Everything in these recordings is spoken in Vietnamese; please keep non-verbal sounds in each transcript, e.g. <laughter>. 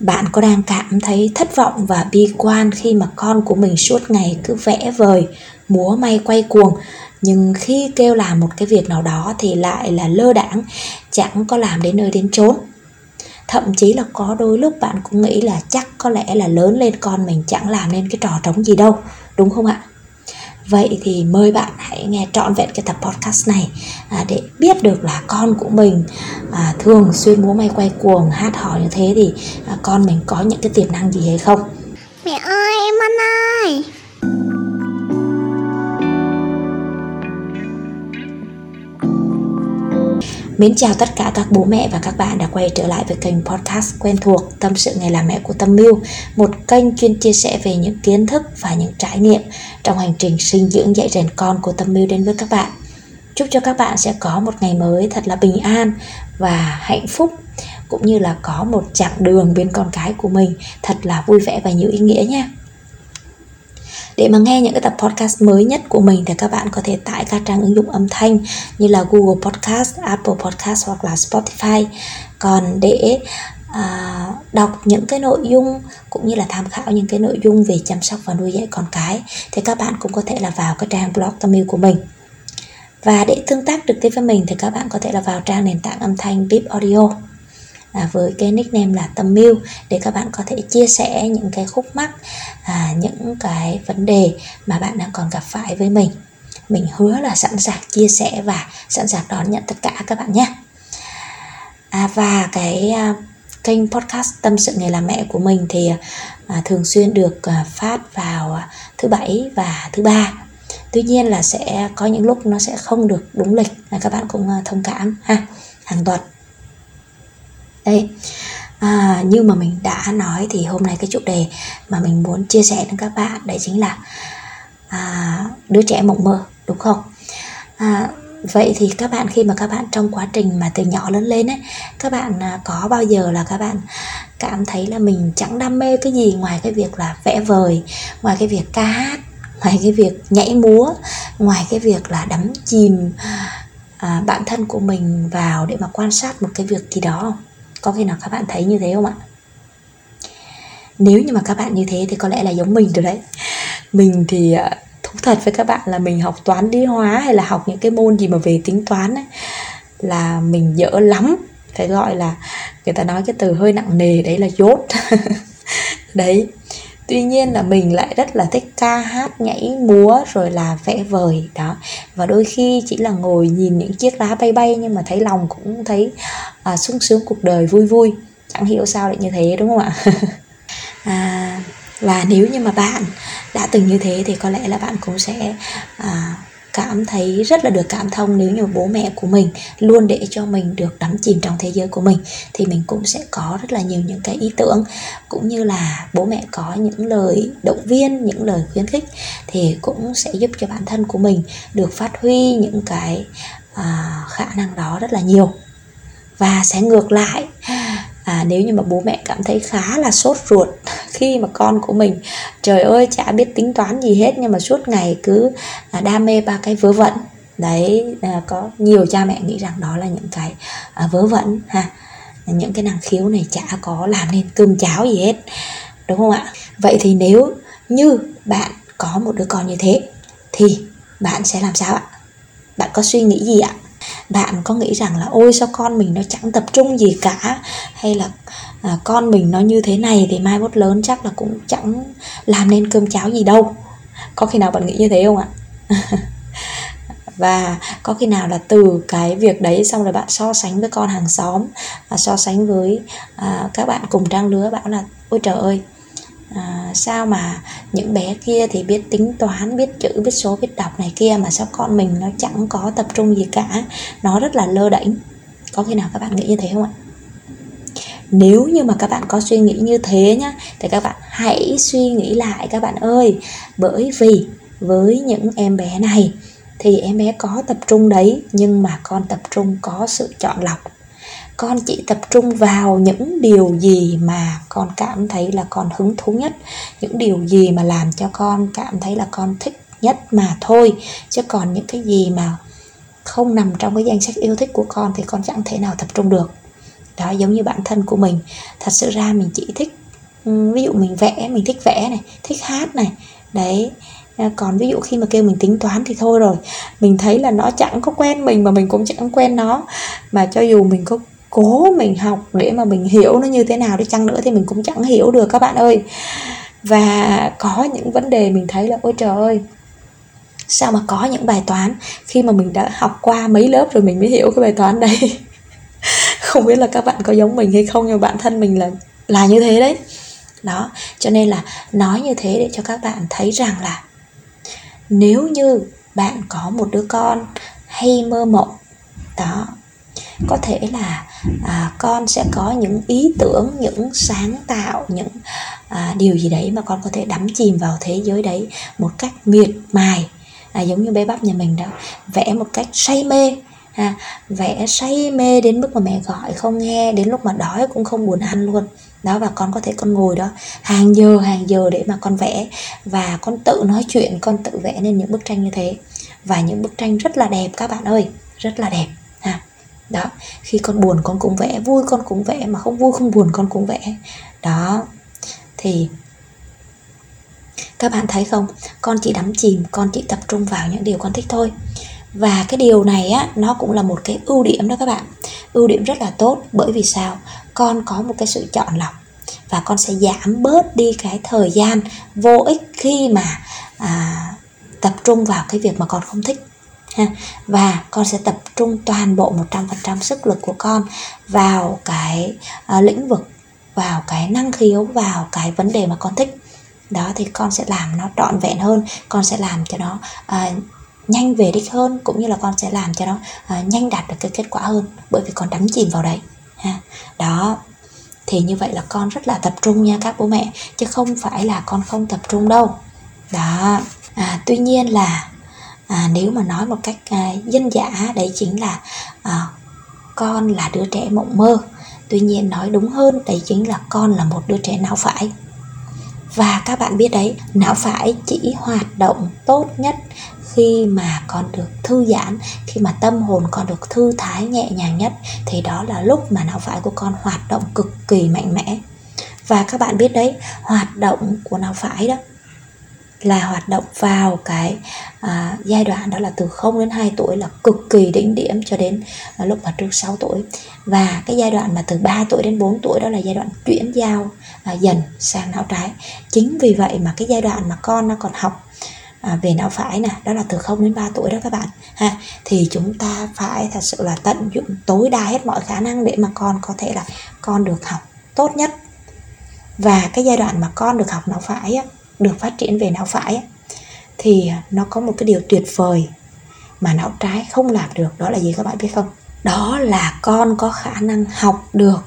bạn có đang cảm thấy thất vọng và bi quan khi mà con của mình suốt ngày cứ vẽ vời, múa may quay cuồng, nhưng khi kêu làm một cái việc nào đó thì lại là lơ đãng, chẳng có làm đến nơi đến chốn. Thậm chí là có đôi lúc bạn cũng nghĩ là chắc có lẽ là lớn lên con mình chẳng làm nên cái trò trống gì đâu, đúng không ạ? Vậy thì mời bạn hãy nghe trọn vẹn cái tập podcast này à, để biết được là con của mình à, thường xuyên múa may quay cuồng hát hò như thế thì à, con mình có những cái tiềm năng gì hay không? Mẹ ơi em ăn ơi! Mến chào tất cả các bố mẹ và các bạn đã quay trở lại với kênh podcast quen thuộc Tâm sự ngày làm mẹ của Tâm Miu Một kênh chuyên chia sẻ về những kiến thức và những trải nghiệm trong hành trình sinh dưỡng dạy rèn con của Tâm mưu đến với các bạn Chúc cho các bạn sẽ có một ngày mới thật là bình an và hạnh phúc Cũng như là có một chặng đường bên con cái của mình thật là vui vẻ và nhiều ý nghĩa nha để mà nghe những cái tập podcast mới nhất của mình thì các bạn có thể tải các trang ứng dụng âm thanh như là Google Podcast, Apple Podcast hoặc là Spotify. Còn để à, đọc những cái nội dung cũng như là tham khảo những cái nội dung về chăm sóc và nuôi dạy con cái thì các bạn cũng có thể là vào cái trang blog tâm yêu của mình và để tương tác trực tiếp với mình thì các bạn có thể là vào trang nền tảng âm thanh Bip Audio à, với cái nickname là Tâm Miu để các bạn có thể chia sẻ những cái khúc mắc, à, những cái vấn đề mà bạn đang còn gặp phải với mình. Mình hứa là sẵn sàng chia sẻ và sẵn sàng đón nhận tất cả các bạn nhé. À, và cái à, kênh podcast tâm sự nghề làm mẹ của mình thì à, thường xuyên được à, phát vào à, thứ bảy và thứ ba. Tuy nhiên là sẽ có những lúc nó sẽ không được đúng lịch là các bạn cũng à, thông cảm ha hàng tuần. Đây à, như mà mình đã nói thì hôm nay cái chủ đề mà mình muốn chia sẻ với các bạn đấy chính là à, đứa trẻ mộng mơ đúng không? À, vậy thì các bạn khi mà các bạn trong quá trình mà từ nhỏ lớn lên ấy các bạn à, có bao giờ là các bạn cảm thấy là mình chẳng đam mê cái gì ngoài cái việc là vẽ vời ngoài cái việc ca hát ngoài cái việc nhảy múa ngoài cái việc là đắm chìm à, bản thân của mình vào để mà quan sát một cái việc gì đó không? Có khi nào các bạn thấy như thế không ạ? Nếu như mà các bạn như thế thì có lẽ là giống mình rồi đấy. Mình thì à, thú thật với các bạn là mình học toán lý hóa hay là học những cái môn gì mà về tính toán ấy, là mình dở lắm. Phải gọi là người ta nói cái từ hơi nặng nề đấy là dốt. <laughs> Đấy. Tuy nhiên là mình lại rất là thích ca hát nhảy múa rồi là vẽ vời đó. Và đôi khi chỉ là ngồi nhìn những chiếc lá bay bay nhưng mà thấy lòng cũng thấy à, sung sướng cuộc đời vui vui. Chẳng hiểu sao lại như thế đúng không ạ? <laughs> À, và nếu như mà bạn đã từng như thế thì có lẽ là bạn cũng sẽ à, cảm thấy rất là được cảm thông nếu như bố mẹ của mình luôn để cho mình được đắm chìm trong thế giới của mình thì mình cũng sẽ có rất là nhiều những cái ý tưởng. Cũng như là bố mẹ có những lời động viên những lời khuyến khích thì cũng sẽ giúp cho bản thân của mình được phát huy những cái à, khả năng đó rất là nhiều. Và sẽ ngược lại. À, nếu như mà bố mẹ cảm thấy khá là sốt ruột khi mà con của mình, trời ơi, chả biết tính toán gì hết, nhưng mà suốt ngày cứ à, đam mê ba cái vớ vẩn. Đấy à, có nhiều cha mẹ nghĩ rằng đó là những cái à, vớ vẩn, ha. Những cái năng khiếu này chả có làm nên cơm cháo gì hết, đúng không ạ? Vậy thì nếu như bạn có một đứa con như thế, thì bạn sẽ làm sao ạ? Bạn có suy nghĩ gì ạ? Bạn có nghĩ rằng là, ôi, sao con mình nó chẳng tập trung gì cả? Hay là à, con mình nó như thế này thì mai mốt lớn chắc là cũng chẳng làm nên cơm cháo gì đâu. Có khi nào bạn nghĩ như thế không ạ? <laughs> Và có khi nào là từ cái việc đấy xong rồi bạn so sánh với con hàng xóm và so sánh với à, các bạn cùng trang lứa bảo là ôi trời ơi à, sao mà những bé kia thì biết tính toán biết chữ biết số biết đọc này kia mà sao con mình nó chẳng có tập trung gì cả. Nó rất là lơ đễnh. Có khi nào các bạn nghĩ như thế không ạ? Nếu như mà các bạn có suy nghĩ như thế nhá, thì các bạn hãy suy nghĩ lại các bạn ơi. Bởi vì với những em bé này, thì em bé có tập trung đấy, nhưng mà con tập trung có sự chọn lọc. Con chỉ tập trung vào những điều gì mà con cảm thấy là con hứng thú nhất, những điều gì mà làm cho con cảm thấy là con thích nhất mà thôi. Chứ còn những cái gì mà không nằm trong cái danh sách yêu thích của con thì con chẳng thể nào tập trung được đó, giống như bản thân của mình. Thật sự ra mình chỉ thích ừ, ví dụ mình vẽ, mình thích vẽ này, thích hát này. Đấy à, còn ví dụ khi mà kêu mình tính toán thì thôi rồi. Mình thấy là nó chẳng có quen mình mà mình cũng chẳng quen nó. Mà cho dù mình có cố mình học để mà mình hiểu nó như thế nào đi chăng nữa thì mình cũng chẳng hiểu được các bạn ơi. Và có những vấn đề mình thấy là, ôi trời ơi, sao mà có những bài toán? Khi mà mình đã học qua mấy lớp rồi mình mới hiểu cái bài toán đấy. <laughs> không biết là các bạn có giống mình hay không nhưng bản thân mình là là như thế đấy. Đó cho nên là nói như thế để cho các bạn thấy rằng là nếu như bạn có một đứa con hay mơ mộng đó có thể là à, con sẽ có những ý tưởng những sáng tạo những à, điều gì đấy mà con có thể đắm chìm vào thế giới đấy một cách miệt mài. À, giống như bé bắp nhà mình đó vẽ một cách say mê ha. Vẽ say mê đến mức mà mẹ gọi không nghe, đến lúc mà đói cũng không buồn ăn luôn. Đó, và con có thể con ngồi đó hàng giờ hàng giờ để mà con vẽ. Và con tự nói chuyện, con tự vẽ nên những bức tranh như thế. Và những bức tranh rất là đẹp, các bạn ơi. Rất là đẹp, ha. Đó, khi con buồn con cũng vẽ, vui con cũng vẽ, mà không vui không buồn con cũng vẽ. Đó, thì các bạn thấy không? Con chỉ đắm chìm, con chỉ tập trung vào những điều con thích thôi và cái điều này á nó cũng là một cái ưu điểm đó các bạn. Ưu điểm rất là tốt bởi vì sao? Con có một cái sự chọn lọc và con sẽ giảm bớt đi cái thời gian vô ích khi mà à, tập trung vào cái việc mà con không thích ha. Và con sẽ tập trung toàn bộ 100% sức lực của con vào cái à, lĩnh vực vào cái năng khiếu vào cái vấn đề mà con thích. Đó thì con sẽ làm nó trọn vẹn hơn con sẽ làm cho nó à, nhanh về đích hơn cũng như là con sẽ làm cho nó à, nhanh đạt được cái kết quả hơn bởi vì con đắm chìm vào đấy ha. Đó thì như vậy là con rất là tập trung nha các bố mẹ chứ không phải là con không tập trung đâu. Đó à, tuy nhiên là à, nếu mà nói một cách à, dân dã đấy chính là à, con là đứa trẻ mộng mơ. Tuy nhiên nói đúng hơn đấy chính là con là một đứa trẻ não phải. Và các bạn biết đấy não phải chỉ hoạt động tốt nhất khi mà con được thư giãn khi mà tâm hồn con được thư thái nhẹ nhàng nhất thì đó là lúc mà não phải của con hoạt động cực kỳ mạnh mẽ. Và các bạn biết đấy hoạt động của não phải đó là hoạt động vào cái à, giai đoạn đó là từ 0 đến 2 tuổi là cực kỳ đỉnh điểm cho đến à, lúc mà trước 6 tuổi. Và cái giai đoạn mà từ 3 tuổi đến 4 tuổi đó là giai đoạn chuyển giao à, dần sang não trái. Chính vì vậy mà cái giai đoạn mà con nó còn học à, về não phải nè đó là từ 0 đến 3 tuổi đó các bạn ha. Thì chúng ta phải thật sự là tận dụng tối đa hết mọi khả năng để mà con có thể là con được học tốt nhất. Và cái giai đoạn mà con được học não phải á, được phát triển về não phải thì nó có một cái điều tuyệt vời mà não trái không làm được đó là gì các bạn biết không? Đó là con có khả năng học được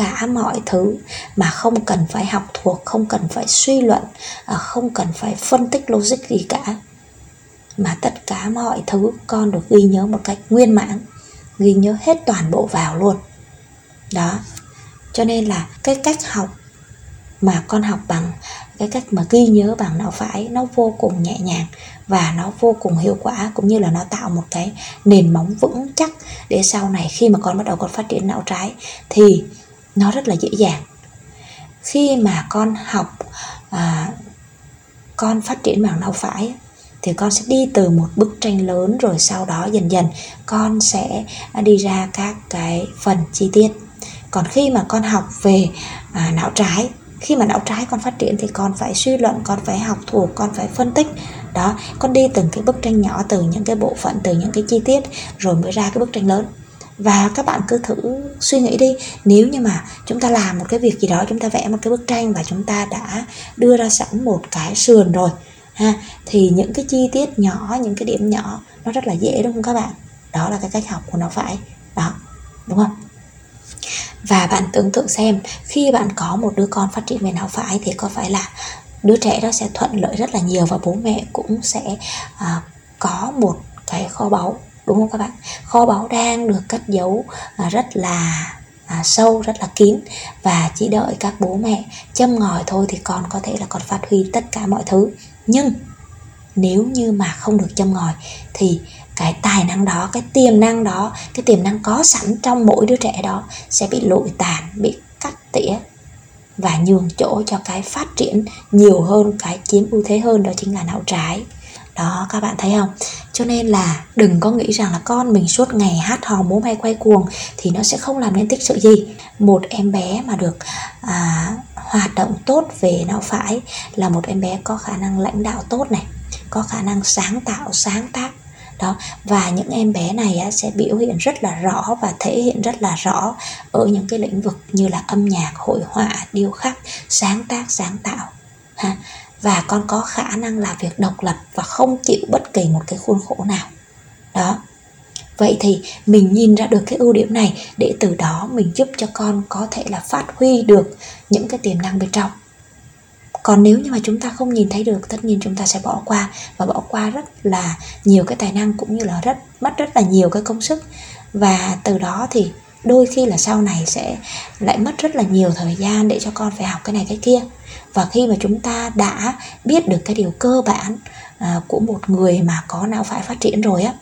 cả mọi thứ mà không cần phải học thuộc, không cần phải suy luận à, không cần phải phân tích logic gì cả. Mà tất cả mọi thứ con được ghi nhớ một cách nguyên mãn, ghi nhớ hết toàn bộ vào luôn. Đó. Cho nên là cái cách học mà con học bằng, cái cách mà ghi nhớ bằng não phải, nó vô cùng nhẹ nhàng và nó vô cùng hiệu quả, cũng như là nó tạo một cái nền móng vững chắc để sau này khi mà con bắt đầu con phát triển não trái thì nó rất là dễ dàng. Khi mà con học à, con phát triển bằng não phải thì con sẽ đi từ một bức tranh lớn rồi sau đó dần dần con sẽ đi ra các cái phần chi tiết. Còn khi mà con học về à, não trái khi mà não trái con phát triển thì con phải suy luận con phải học thuộc con phải phân tích. Đó con đi từng cái bức tranh nhỏ từ những cái bộ phận từ những cái chi tiết rồi mới ra cái bức tranh lớn và các bạn cứ thử suy nghĩ đi. Nếu như mà chúng ta làm một cái việc gì đó chúng ta vẽ một cái bức tranh và chúng ta đã đưa ra sẵn một cái sườn rồi ha thì những cái chi tiết nhỏ những cái điểm nhỏ nó rất là dễ đúng không các bạn? Đó là cái cách học của nó phải. Đó đúng không? Và bạn tưởng tượng xem khi bạn có một đứa con phát triển về não phải thì có phải là đứa trẻ đó sẽ thuận lợi rất là nhiều và bố mẹ cũng sẽ à, có một cái kho báu đúng không các bạn? Kho báu đang được cất giấu à, rất là à, sâu rất là kín. Và chỉ đợi các bố mẹ châm ngòi thôi thì con có thể là còn phát huy tất cả mọi thứ. Nhưng nếu như mà không được châm ngòi thì cái tài năng đó cái tiềm năng đó cái tiềm năng có sẵn trong mỗi đứa trẻ đó sẽ bị lụi tàn bị cắt tỉa và nhường chỗ cho cái phát triển nhiều hơn cái chiếm ưu thế hơn đó chính là não trái đó các bạn thấy không? Cho nên là đừng có nghĩ rằng là con mình suốt ngày hát hò múa may quay cuồng thì nó sẽ không làm nên tích sự gì. Một em bé mà được à, hoạt động tốt về não phải là một em bé có khả năng lãnh đạo tốt này có khả năng sáng tạo sáng tác. Đó và những em bé này á, sẽ biểu hiện rất là rõ và thể hiện rất là rõ ở những cái lĩnh vực như là âm nhạc hội họa điêu khắc sáng tác sáng tạo ha và con có khả năng làm việc độc lập và không chịu bất kỳ một cái khuôn khổ nào. Đó. Vậy thì mình nhìn ra được cái ưu điểm này để từ đó mình giúp cho con có thể là phát huy được những cái tiềm năng bên trong. Còn nếu như mà chúng ta không nhìn thấy được, tất nhiên chúng ta sẽ bỏ qua và bỏ qua rất là nhiều cái tài năng cũng như là rất, mất rất là nhiều cái công sức. Và từ đó thì đôi khi là sau này sẽ lại mất rất là nhiều thời gian để cho con phải học cái này cái kia. Và khi mà chúng ta đã biết được cái điều cơ bản à, của một người mà có não phải phát triển rồi á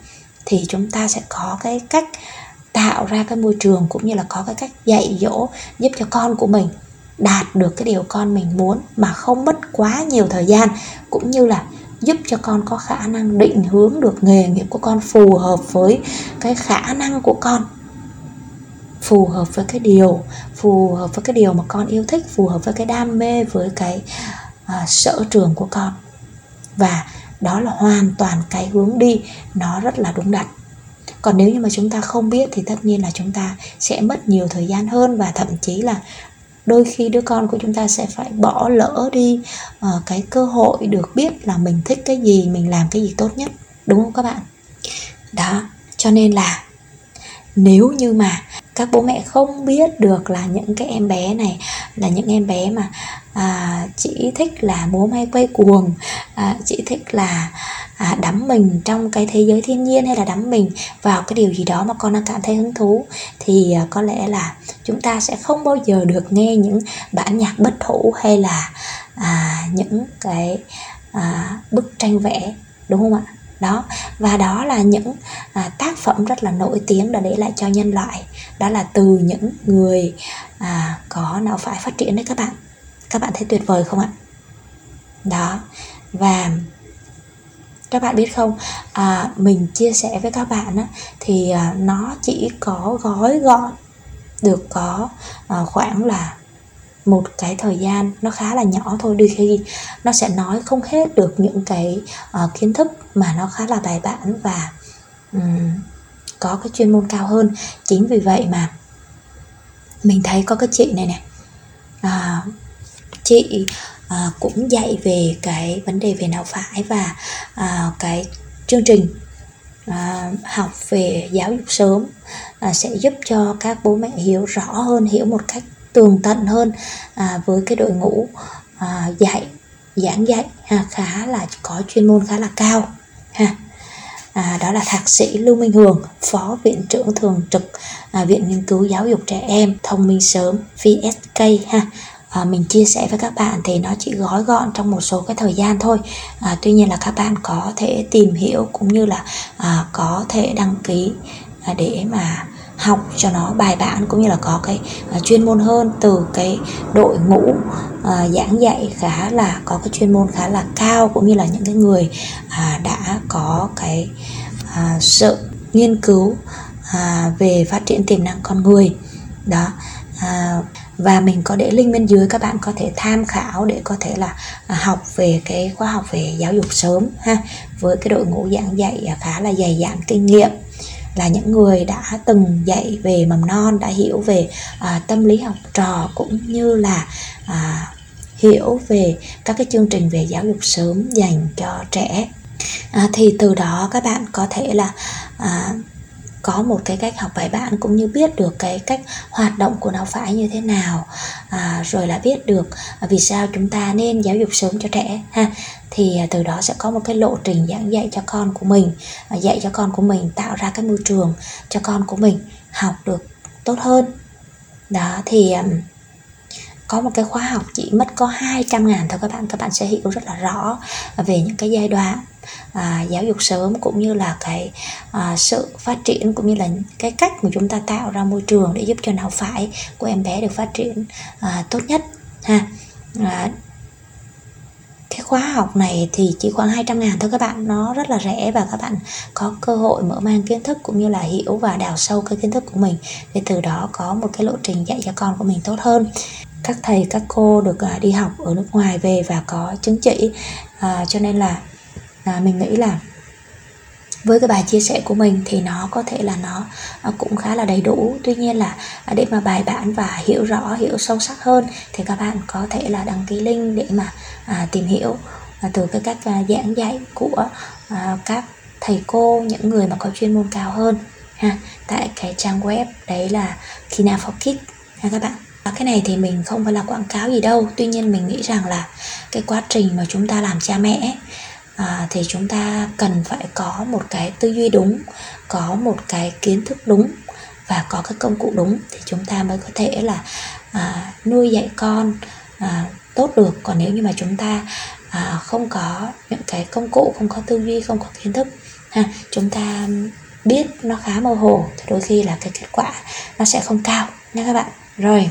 thì chúng ta sẽ có cái cách tạo ra cái môi trường cũng như là có cái cách dạy dỗ giúp cho con của mình đạt được cái điều con mình muốn mà không mất quá nhiều thời gian cũng như là giúp cho con có khả năng định hướng được nghề nghiệp của con phù hợp với cái khả năng của con phù hợp với cái điều phù hợp với cái điều mà con yêu thích phù hợp với cái đam mê với cái uh, sở trường của con. Và đó là hoàn toàn cái hướng đi nó rất là đúng đắn. Còn nếu như mà chúng ta không biết thì tất nhiên là chúng ta sẽ mất nhiều thời gian hơn và thậm chí là đôi khi đứa con của chúng ta sẽ phải bỏ lỡ đi uh, cái cơ hội được biết là mình thích cái gì mình làm cái gì tốt nhất. Đúng không các bạn? Đó cho nên là nếu như mà các bố mẹ không biết được là những cái em bé này là những em bé mà à, chỉ thích là múa may quay cuồng à, chỉ thích là à, đắm mình trong cái thế giới thiên nhiên hay là đắm mình vào cái điều gì đó mà con đang cảm thấy hứng thú thì à, có lẽ là chúng ta sẽ không bao giờ được nghe những bản nhạc bất hủ hay là à, những cái à, bức tranh vẽ đúng không ạ? Đó và đó là những à, tác phẩm rất là nổi tiếng đã để lại cho nhân loại đó là từ những người à, có não phải phát triển đấy các bạn. Các bạn thấy tuyệt vời không ạ? Đó. Và các bạn biết không à, mình chia sẻ với các bạn á, thì à, nó chỉ có gói gọn được có à, khoảng là một cái thời gian nó khá là nhỏ thôi. Đôi khi nó sẽ nói không hết được những cái uh, kiến thức mà nó khá là bài bản và um, có cái chuyên môn cao hơn. Chính vì vậy mà mình thấy có cái chị này nè. À, chị à, cũng dạy về cái vấn đề về não phải và à, cái chương trình à, học về giáo dục sớm à, sẽ giúp cho các bố mẹ hiểu rõ hơn hiểu một cách tường tận hơn à, với cái đội ngũ à, dạy giảng dạy ha, khá là có chuyên môn khá là cao ha à, đó là thạc sĩ Lưu Minh Hường phó viện trưởng thường trực à, viện nghiên cứu giáo dục trẻ em thông minh sớm VSK ha. À, mình chia sẻ với các bạn thì nó chỉ gói gọn trong một số cái thời gian thôi. À, tuy nhiên là các bạn có thể tìm hiểu cũng như là à, có thể đăng ký à, để mà học cho nó bài bản cũng như là có cái uh, chuyên môn hơn từ cái đội ngũ uh, giảng dạy khá là có cái chuyên môn khá là cao cũng như là những cái người uh, đã có cái uh, sự nghiên cứu uh, về phát triển tiềm năng con người. Đó uh, và mình có để link bên dưới các bạn có thể tham khảo để có thể là học về cái khóa học về giáo dục sớm ha với cái đội ngũ giảng dạy khá là dày dặn kinh nghiệm là những người đã từng dạy về mầm non đã hiểu về à, tâm lý học trò cũng như là à, hiểu về các cái chương trình về giáo dục sớm dành cho trẻ. À, thì từ đó các bạn có thể là à, có một cái cách học bài bản cũng như biết được cái cách hoạt động của não phải như thế nào. À, rồi là biết được vì sao chúng ta nên giáo dục sớm cho trẻ ha thì à, từ đó sẽ có một cái lộ trình giảng dạy cho con của mình à, dạy cho con của mình tạo ra cái môi trường cho con của mình học được tốt hơn. Đó thì có một cái khóa học chỉ mất có 200 ngàn thôi các bạn các bạn sẽ hiểu rất là rõ về những cái giai đoạn à, giáo dục sớm cũng như là cái à, sự phát triển cũng như là cái cách mà chúng ta tạo ra môi trường để giúp cho não phải của em bé được phát triển à, tốt nhất ha. À, cái khóa học này thì chỉ khoảng 200 ngàn thôi các bạn. Nó rất là rẻ và các bạn có cơ hội mở mang kiến thức cũng như là hiểu và đào sâu cái kiến thức của mình. Để từ đó có một cái lộ trình dạy cho con của mình tốt hơn. Các thầy các cô được à, đi học ở nước ngoài về và có chứng chỉ. À, cho nên là à, mình nghĩ là với cái bài chia sẻ của mình thì nó có thể là nó à, cũng khá là đầy đủ. Tuy nhiên là à, để mà bài bản và hiểu rõ hiểu sâu sắc hơn thì các bạn có thể là đăng ký link để mà à, tìm hiểu à, từ cái cách à, giảng dạy của à, các thầy cô những người mà có chuyên môn cao hơn ha tại cái trang web đấy là Kina for Kids ha các bạn. Cái này thì mình không phải là quảng cáo gì đâu tuy nhiên mình nghĩ rằng là cái quá trình mà chúng ta làm cha mẹ à, thì chúng ta cần phải có một cái tư duy đúng có một cái kiến thức đúng và có cái công cụ đúng thì chúng ta mới có thể là à, nuôi dạy con à, tốt được. Còn nếu như mà chúng ta à, không có những cái công cụ không có tư duy không có kiến thức ha chúng ta biết nó khá mơ hồ thì đôi khi là cái kết quả nó sẽ không cao nha các bạn. Rồi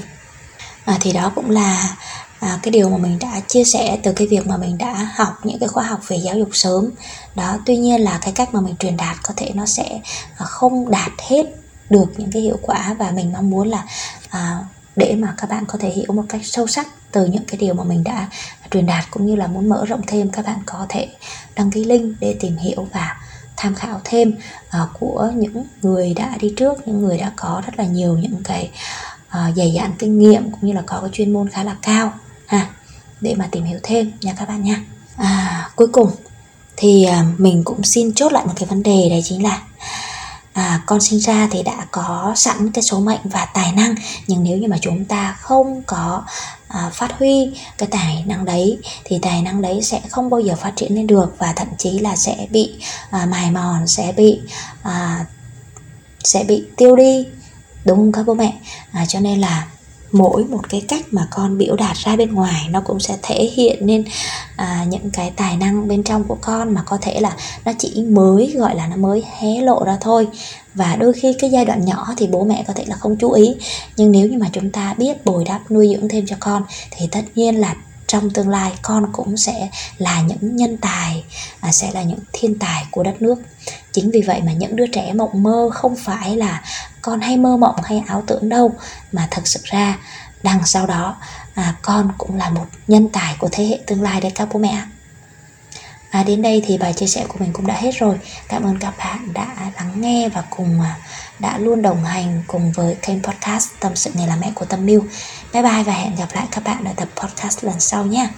à, thì đó cũng là à, cái điều mà mình đã chia sẻ từ cái việc mà mình đã học những cái khóa học về giáo dục sớm. Đó tuy nhiên là cái cách mà mình truyền đạt có thể nó sẽ à, không đạt hết được những cái hiệu quả và mình mong muốn là à, để mà các bạn có thể hiểu một cách sâu sắc từ những cái điều mà mình đã truyền đạt cũng như là muốn mở rộng thêm các bạn có thể đăng ký link để tìm hiểu và tham khảo thêm uh, của những người đã đi trước những người đã có rất là nhiều những cái uh, dày dạn kinh nghiệm cũng như là có cái chuyên môn khá là cao ha để mà tìm hiểu thêm nha các bạn nha. À, cuối cùng thì à, mình cũng xin chốt lại một cái vấn đề đấy chính là à, con sinh ra thì đã có sẵn cái số mệnh và tài năng nhưng nếu như mà chúng ta không có à, phát huy cái tài năng đấy thì tài năng đấy sẽ không bao giờ phát triển lên được và thậm chí là sẽ bị à, mài mòn sẽ bị à, sẽ bị tiêu đi. Đúng không các bố mẹ? À, cho nên là mỗi một cái cách mà con biểu đạt ra bên ngoài nó cũng sẽ thể hiện nên à, những cái tài năng bên trong của con mà có thể là nó chỉ mới gọi là nó mới hé lộ ra thôi. Và đôi khi cái giai đoạn nhỏ thì bố mẹ có thể là không chú ý. Nhưng nếu như mà chúng ta biết bồi đắp nuôi dưỡng thêm cho con thì tất nhiên là trong tương lai con cũng sẽ là những nhân tài à, sẽ là những thiên tài của đất nước. Chính vì vậy mà những đứa trẻ mộng mơ không phải là con hay mơ mộng hay ảo tưởng đâu mà thật sự ra đằng sau đó à, con cũng là một nhân tài của thế hệ tương lai đấy các bố mẹ à đến đây thì bài chia sẻ của mình cũng đã hết rồi. Cảm ơn các bạn đã lắng nghe và cùng à, đã luôn đồng hành cùng với kênh podcast tâm sự nghề làm mẹ của tâm mưu. Bye bye và hẹn gặp lại các bạn ở tập podcast lần sau nhé.